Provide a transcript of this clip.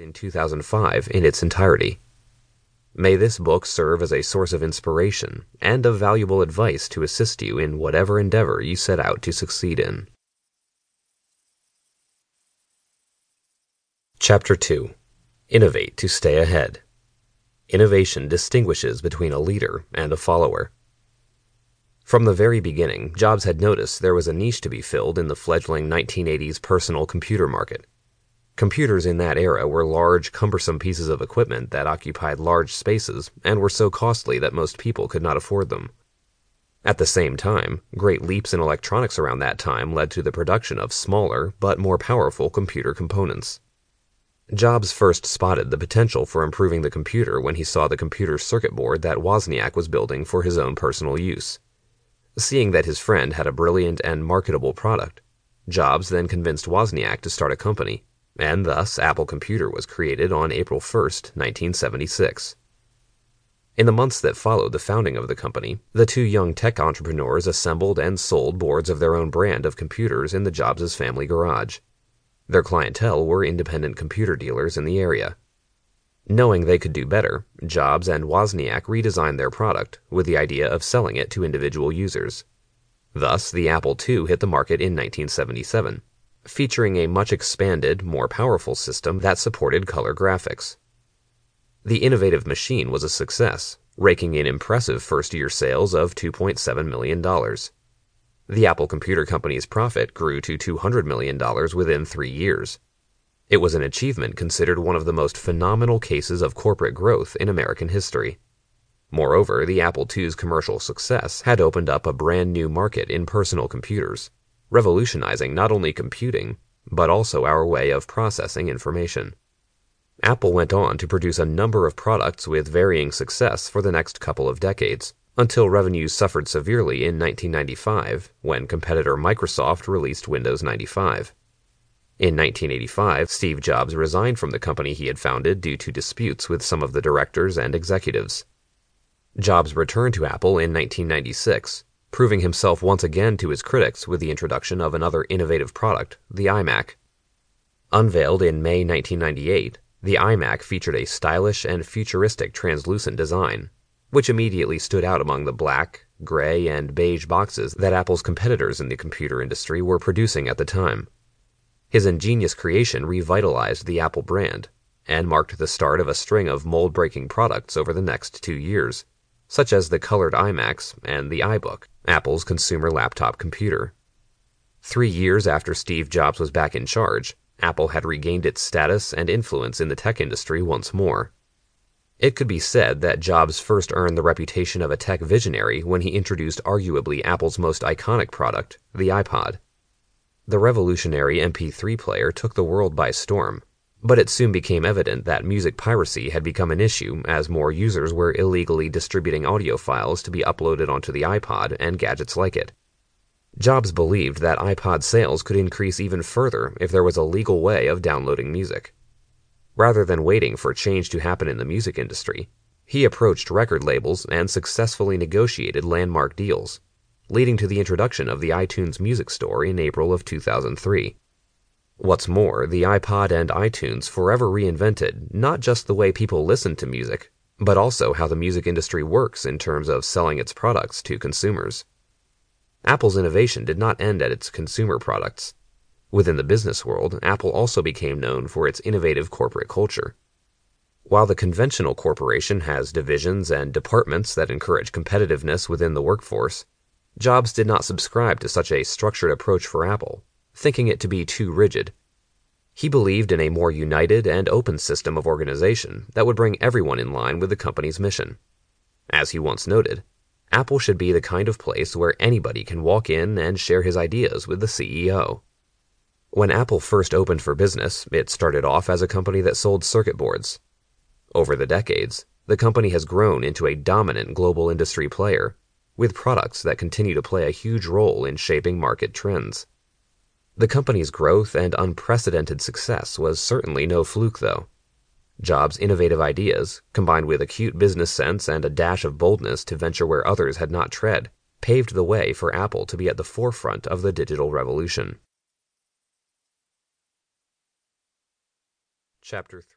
in 2005 in its entirety. May this book serve as a source of inspiration and of valuable advice to assist you in whatever endeavor you set out to succeed in. Chapter 2 Innovate to Stay Ahead. Innovation distinguishes between a leader and a follower. From the very beginning, Jobs had noticed there was a niche to be filled in the fledgling 1980s personal computer market. Computers in that era were large, cumbersome pieces of equipment that occupied large spaces and were so costly that most people could not afford them. At the same time, great leaps in electronics around that time led to the production of smaller but more powerful computer components. Jobs first spotted the potential for improving the computer when he saw the computer circuit board that Wozniak was building for his own personal use. Seeing that his friend had a brilliant and marketable product, Jobs then convinced Wozniak to start a company and thus Apple Computer was created on April 1, 1976. In the months that followed the founding of the company, the two young tech entrepreneurs assembled and sold boards of their own brand of computers in the Jobs' family garage. Their clientele were independent computer dealers in the area. Knowing they could do better, Jobs and Wozniak redesigned their product with the idea of selling it to individual users. Thus, the Apple II hit the market in 1977 featuring a much expanded, more powerful system that supported color graphics. The innovative machine was a success, raking in impressive first year sales of $2.7 million. The Apple Computer Company's profit grew to $200 million within three years. It was an achievement considered one of the most phenomenal cases of corporate growth in American history. Moreover, the Apple II's commercial success had opened up a brand new market in personal computers revolutionizing not only computing, but also our way of processing information. Apple went on to produce a number of products with varying success for the next couple of decades, until revenues suffered severely in 1995 when competitor Microsoft released Windows 95. In 1985, Steve Jobs resigned from the company he had founded due to disputes with some of the directors and executives. Jobs returned to Apple in 1996 proving himself once again to his critics with the introduction of another innovative product, the iMac. Unveiled in May 1998, the iMac featured a stylish and futuristic translucent design, which immediately stood out among the black, gray, and beige boxes that Apple's competitors in the computer industry were producing at the time. His ingenious creation revitalized the Apple brand and marked the start of a string of mold breaking products over the next two years, such as the colored iMacs and the iBook. Apple's consumer laptop computer. Three years after Steve Jobs was back in charge, Apple had regained its status and influence in the tech industry once more. It could be said that Jobs first earned the reputation of a tech visionary when he introduced arguably Apple's most iconic product, the iPod. The revolutionary MP3 player took the world by storm, but it soon became evident that music piracy had become an issue as more users were illegally distributing audio files to be uploaded onto the iPod and gadgets like it. Jobs believed that iPod sales could increase even further if there was a legal way of downloading music. Rather than waiting for change to happen in the music industry, he approached record labels and successfully negotiated landmark deals, leading to the introduction of the iTunes Music Store in April of 2003. What's more, the iPod and iTunes forever reinvented not just the way people listen to music, but also how the music industry works in terms of selling its products to consumers. Apple's innovation did not end at its consumer products. Within the business world, Apple also became known for its innovative corporate culture. While the conventional corporation has divisions and departments that encourage competitiveness within the workforce, Jobs did not subscribe to such a structured approach for Apple thinking it to be too rigid. He believed in a more united and open system of organization that would bring everyone in line with the company's mission. As he once noted, Apple should be the kind of place where anybody can walk in and share his ideas with the CEO. When Apple first opened for business, it started off as a company that sold circuit boards. Over the decades, the company has grown into a dominant global industry player, with products that continue to play a huge role in shaping market trends. The company's growth and unprecedented success was certainly no fluke, though. Jobs' innovative ideas, combined with acute business sense and a dash of boldness to venture where others had not tread, paved the way for Apple to be at the forefront of the digital revolution. Chapter 3